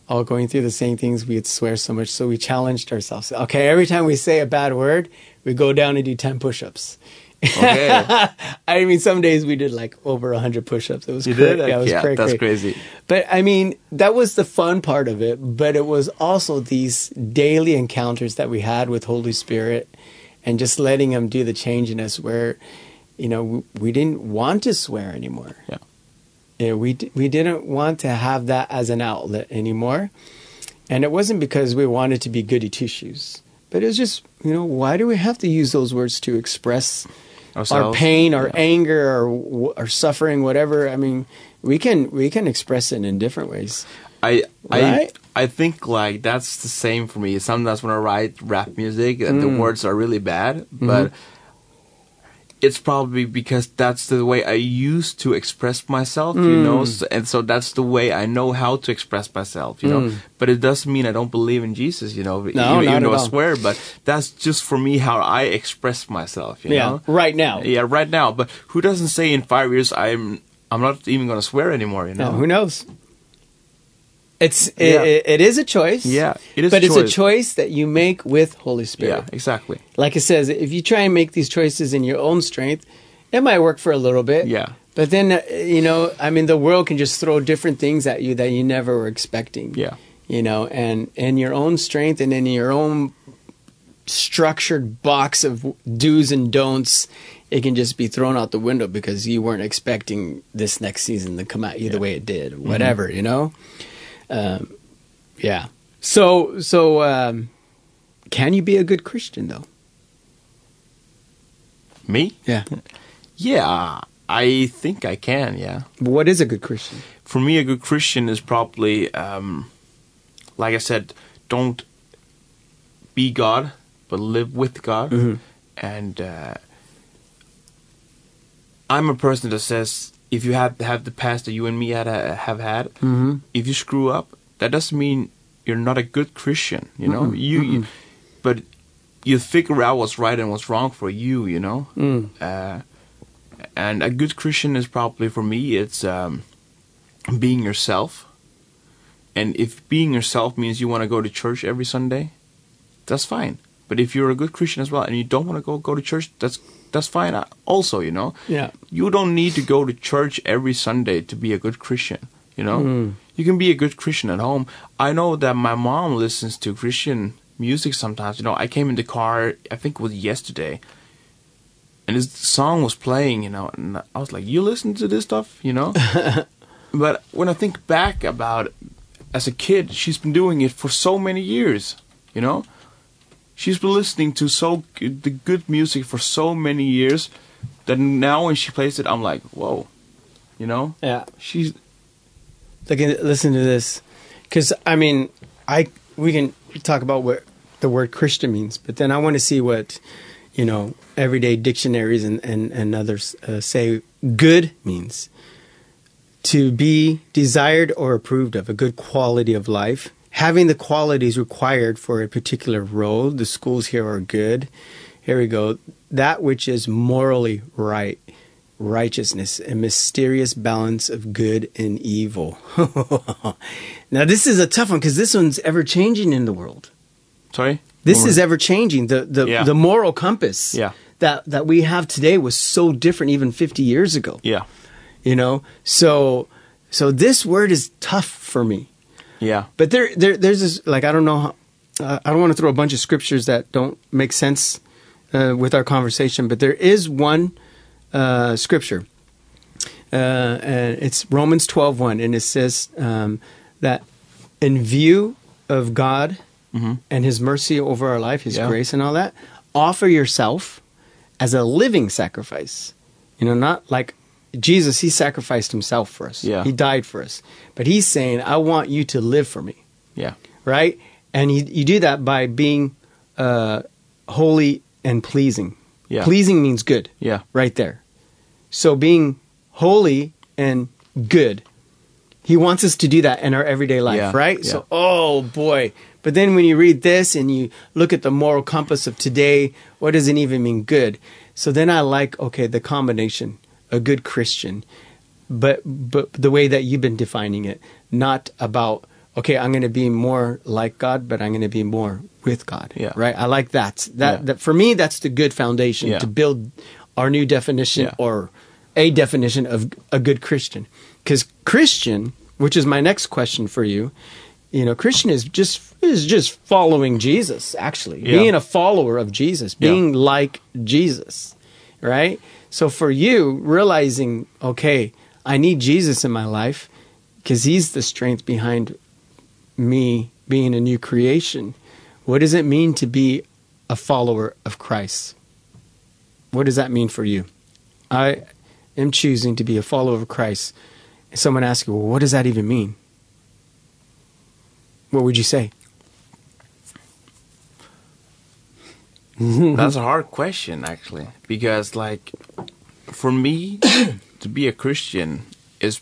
all going through the same things, we would swear so much. So we challenged ourselves. Okay, every time we say a bad word, we go down and do ten push-ups. Okay. I mean, some days we did like over hundred push-ups. It was You cra- did? Yeah, it was yeah, cra- that's cra- crazy. But I mean, that was the fun part of it. But it was also these daily encounters that we had with Holy Spirit, and just letting Him do the change in us, where you know we, we didn't want to swear anymore. Yeah. Yeah, we d- we didn't want to have that as an outlet anymore, and it wasn't because we wanted to be goody two shoes, but it was just you know why do we have to use those words to express our pain, our Yeah. anger, our our suffering, whatever? I mean, we can we can express it in different ways. I I Right? I think like that's the same for me. Sometimes when I write rap music, Mm. the words are really bad, Mm-hmm. It's probably because that's the way I used to express myself, you Mm. know, S- and so that's the way I know how to express myself, you know. Mm. But it doesn't mean I don't believe in Jesus, you know, No, even, not even though I swear. But that's just for me how I express myself, you yeah, know. right now. Yeah, right now. But who doesn't say in five years I'm I'm not even going to swear anymore, you know? No, who knows? It's Yeah. it, it is a choice. Yeah, it is but a it's a choice. that you make with Holy Spirit. Yeah, exactly. like it says, if you try and make these choices in your own strength, it might work for a little bit. Yeah. But then, uh, you know, I mean, the world can just throw different things at you that you never were expecting. Yeah. You know, and in your own strength and in your own structured box of do's and don'ts, it can just be thrown out the window because you weren't expecting this next season to come out either Yeah. way it did, whatever, you know. Um, yeah. So so um, can you be a good Christian though? Me? Yeah. Yeah, I think I can. Yeah. What is a good Christian? For me, a good Christian is probably, um, like I said, don't be God, but live with God. Mhm. And uh, I'm a person that says if you have have the past that you and me had uh, have had, Mhm. if you screw up, that doesn't mean you're not a good Christian. You know, you, you, but you figure out what's right and what's wrong for you. You know, Mm. uh, and a good Christian is probably for me it's um, being yourself. And if being yourself means you want to go to church every Sunday, that's fine. But if you're a good Christian as well and you don't want to go go to church, that's that's fine. Also, you know, Yeah. you don't need to go to church every Sunday to be a good Christian. You know, Mm. you can be a good Christian at home. I know that my mom listens to Christian music sometimes. You know, I came in the car. I think it was yesterday, and this song was playing. You know, and I was like, "You listen to this stuff?" You know. but when I think back about as a kid, she's been doing it for so many years. You know, she's been listening to so the good music for so many years that now when she plays it, I'm like, whoa. You know, Yeah. she's like, listen to this, because I mean, I we can talk about what the word Christian means, but then I want to see what you know everyday dictionaries and and and others uh, say good means. To be desired or approved of, a good quality of life, having the qualities required for a particular role. The schools here are good. Here we go. That which is morally right righteousness, a mysterious balance of good and evil. now, this is a tough one because this one's ever changing in the world. sorry. This is ever changing. The the, Yeah. the moral compass Yeah. that that we have today was so different even 50 years ago. yeah, You know, so so this word is tough for me. Yeah, But there, there, there's this like I don't know. How, uh, I don't want to throw a bunch of scriptures that don't make sense uh, with our conversation. But there is one uh, scripture, uh, and it's Romans 12:1, and it says um, that in view of God and His mercy over our life, His Mm-hmm. Yeah. grace and all that, offer yourself as a living sacrifice. You know, not like Jesus, He sacrificed Himself for us. Yeah. He died for us. But He's saying, I want you to live for me, yeah, right? And you, you do that by being uh, holy and pleasing. Yeah. Pleasing means good, yeah, right there. So being holy and good, He wants us to do that in our everyday life, Yeah, right? yeah. So, oh boy. But then when you read this and you look at the moral compass of today, what does it even mean good? So then I like, okay, the combination, a good Christian, but but the way that you've been defining it, not about okay, I'm going to be more like God, but I'm going to be more with God. Yeah. Right. I like that. That Yeah. that for me, that's the good foundation Yeah. to build our new definition or a definition of a good Christian. Because Christian, which is my next question for you, you know, Christian is just is just following Jesus. Actually, being a follower of Jesus, being like Jesus, right? So for you, realizing, okay, I need Jesus in my life because He's the strength behind me being a new creation. What does it mean to be a follower of Christ? What does that mean for you? I am choosing to be a follower of Christ. Someone asks you, well, what does that even mean? What would you say? That's a hard question, actually, because like, for me, to be a Christian is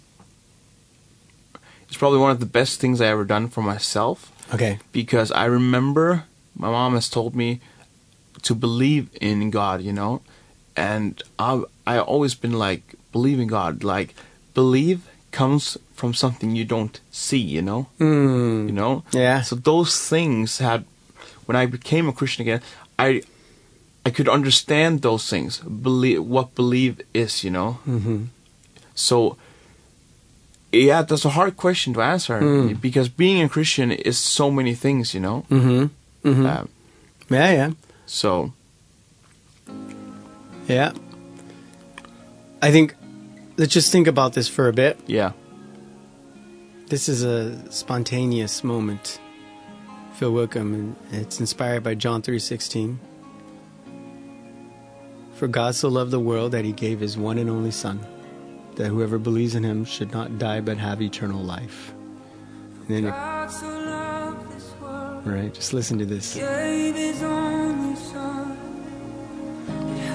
is probably one of the best things I ever done for myself. Okay. because I remember my mom has told me to believe in God, you know, and I I always been like believe in God, like believe comes from something you don't see, you know, Mm. you know. Yeah. So those things had when I became a Christian again, I I could understand those things, believe what believe is, you know. Mm-hmm. So yeah, that's a hard question to answer Mm. because being a Christian is so many things, you know. Mm-hmm. Mm-hmm. Um, yeah, yeah. so Yeah. I think let's just think about this for a bit. Yeah. This is a spontaneous moment. Phil Wickham, and it's inspired by John three sixteen. For God so loved the world that He gave His one and only Son, that whoever believes in Him should not die but have eternal life. And then, God so loved this world, right, just listen to this. gave his only son.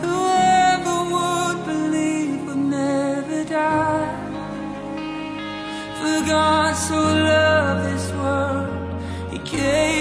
Whoever would believe would never die. For God so loved this world,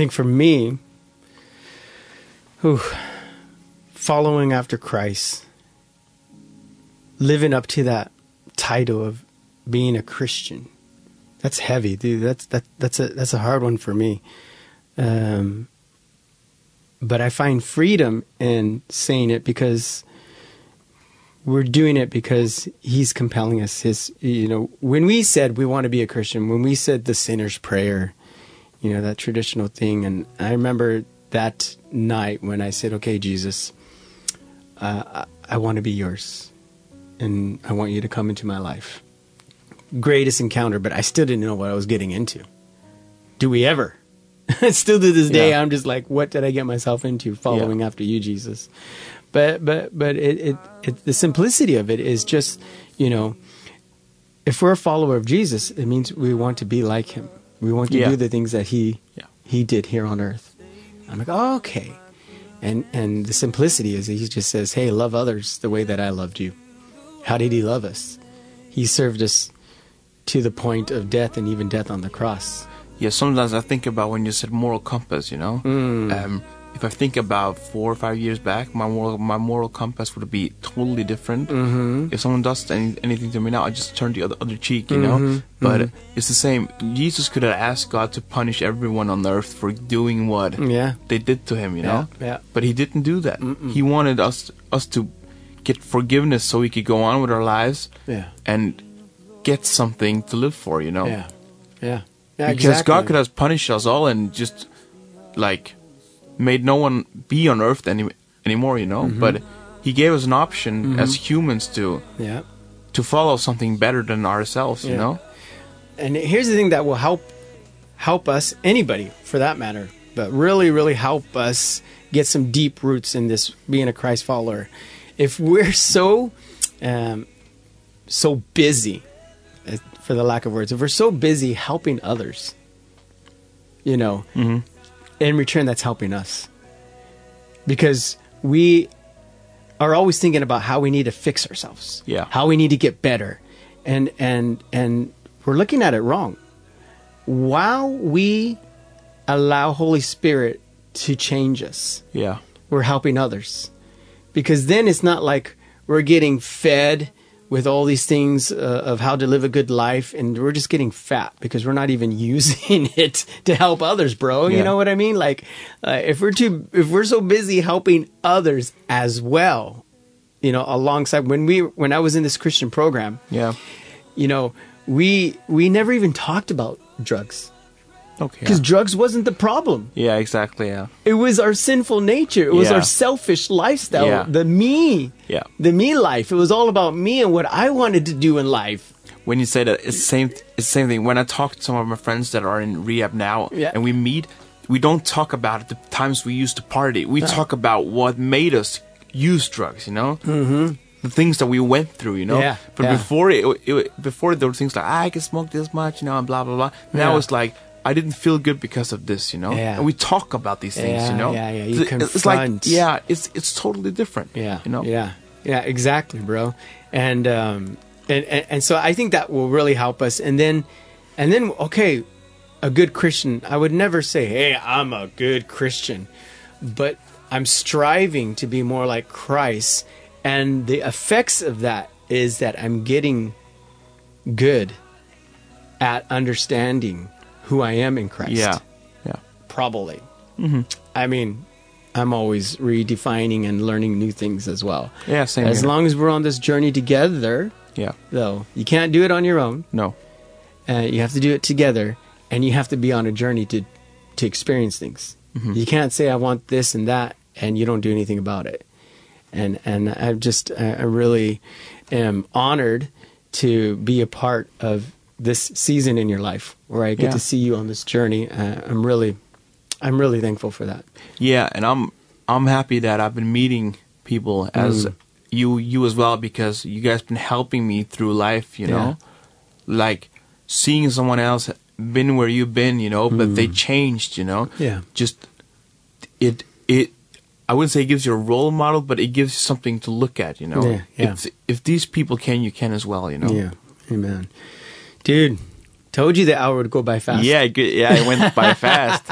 think for me, whew, following after Christ, living up to that title of being a Christian, that's heavy, dude. That's that that's a that's a hard one for me. Um, but I find freedom in saying it because we're doing it because he's compelling us. His, you know, when we said we want to be a Christian, when we said the sinner's prayer, you know, that traditional thing. And I remember that night when I said, okay, Jesus, uh, I, I want to be yours and I want you to come into my life. Greatest encounter, but I still didn't know what I was getting into. Do we ever? still to this day, Yeah. I'm just like, what did I get myself into following Yeah. after you, Jesus? But, but, but it, it, it, the simplicity of it is just, you know, if we're a follower of Jesus, it means we want to be like him. We want to Yeah. do the things that he Yeah. he did here on earth. I'm like, oh, okay. And and the simplicity is that he just says, Hey, love others the way that I loved you. How did he love us? He served us to the point of death and even death on the cross. Yeah, sometimes I think about when you said moral compass, you know? Um, if I think about four or five years back, my moral, my moral compass would be totally different. Mm-hmm. If someone does any, anything to me now, I just turn the other, other cheek, you know? But it's the same. Jesus could have asked God to punish everyone on earth for doing what Yeah. they did to him, you know? Yeah, yeah. But he didn't do that. He wanted us us to get forgiveness so we could go on with our lives Yeah. and get something to live for, you know? Yeah. Yeah. Yeah. because exactly. God could have punished us all and just like made no one be on earth any anymore, you know. Mm-hmm. But He gave us an option as humans to Yeah. to follow something better than ourselves, you know. and here's the thing that will help help us anybody for that matter but really really help us get some deep roots in this being a christ follower if we're so um, so busy uh, for the lack of words if we're so busy helping others you know in return that's helping us because we are always thinking about how we need to fix ourselves Yeah. how we need to get better and and and we're looking at it wrong while we allow holy spirit to change us Yeah. we're helping others because then it's not like we're getting fed with all these things uh, of how to live a good life and we're just getting fat because we're not even using it to help others bro. You know what i mean? Like uh, if we're too if we're so busy helping others as well you know alongside when we when i was in this christian program Yeah. you know we we never even talked about drugs Okay. Because Yeah. drugs wasn't the problem. yeah, exactly. Yeah. It was our sinful nature. It was Yeah. our selfish lifestyle. Yeah. The me. Yeah. The me life. It was all about me and what I wanted to do in life. When you say that, it's the same. It's same thing. When I talk to some of my friends that are in rehab now, Yeah. and we meet, we don't talk about the times we used to party. We talk about what made us use drugs. You know, mm-hmm. the things that we went through. You know, Yeah, but yeah. before it, it, before there were things like ah, I can smoke this much, you know, and blah blah blah. Now Yeah. it's like. I didn't feel good because of this, you know. Yeah. And we talk about these things, Yeah, you know. yeah, yeah. You It's- it's like, confront. yeah, it's it's totally different. Yeah. you know. Yeah. Yeah. Exactly, bro. And um, and, and and so I think that will really help us. And then, and then, okay, a good Christian. I would never say, "Hey, I'm a good Christian," but I'm striving to be more like Christ. And the effects of that is that I'm getting good at understanding who I am in Christ Yeah, yeah. probably. I mean, I'm always redefining and learning new things as well. Yeah, same As here. long as we're on this journey together, Yeah, though, you can't do it on your own. no, Uh, you have to do it together, and you have to be on a journey to to experience things. You can't say I want this and that, and you don't do anything about it. And and I just I really am honored to be a part of this season in your life where I get Yeah. to see you on this journey. Uh, I'm really I'm really thankful for that. Yeah, and I'm I'm happy that I've been meeting people as Mm. you you as well because you guys been helping me through life, you know. Like seeing someone else been where you've been, you know, but they changed, you know. Mm. Yeah. Just it it I wouldn't say it gives you a role model, but it gives you something to look at, you know. Yeah, yeah. If if these people can, you can as well, you know. Yeah, amen, dude. Told you the hour would go by fast. Yeah, good. Yeah, it went by fast.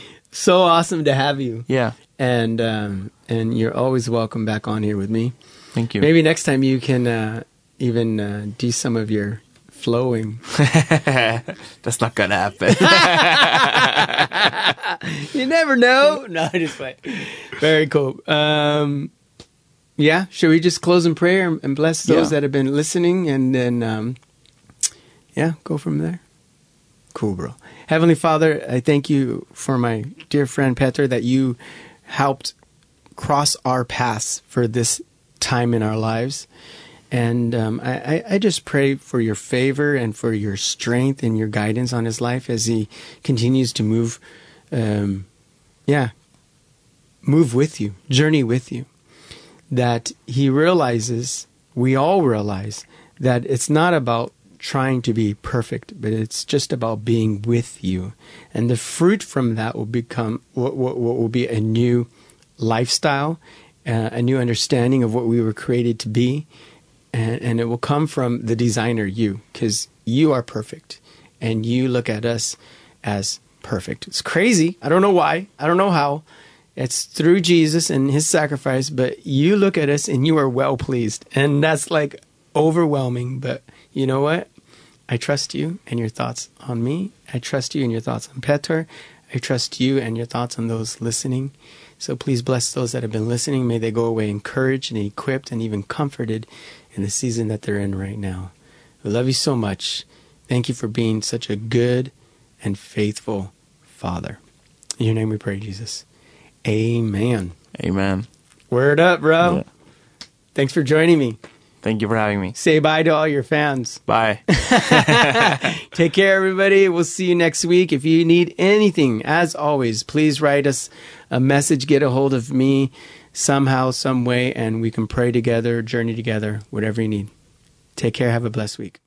so awesome to have you. Yeah. and um, and you're always welcome back on here with me. Thank you. Maybe next time you can uh, even uh, do some of your flowing. That's not gonna happen. you never know. No, just wait. Very cool. Um, yeah, should we just close in prayer and bless those Yeah. that have been listening, and then um, yeah, go from there. Cool, bro. Heavenly Father, I thank you for my dear friend Petter that you helped cross our paths for this time in our lives. And um, I, I- I just pray for your favor and for your strength and your guidance on his life as he continues to move, um, yeah, move with you, journey with you. That he realizes, we all realize, that it's not about trying to be perfect, but it's just about being with you. And the fruit from that will become what, what, what will be a new lifestyle, uh, a new understanding of what we were created to be. And, and it will come from the designer, you, because you are perfect. And you look at us as perfect. It's crazy. I don't know why. I don't know how. It's through Jesus and his sacrifice, but you look at us and you are well pleased. And that's like overwhelming. But you know what? I trust you and your thoughts on me. I trust you and your thoughts on Petter. I trust you and your thoughts on those listening. So please bless those that have been listening. May they go away encouraged and equipped and even comforted in the season that they're in right now. We love you so much. Thank you for being such a good and faithful Father. In your name we pray, Jesus. Amen. Amen. Word up, bro. Yeah. Thanks for joining me. Thank you for having me. Say bye to all your fans. Bye. Take care, everybody. We'll see you next week. If you need anything, as always, please write us a message, get a hold of me somehow, some way, and we can pray together, journey together, whatever you need. Take care. Have a blessed week.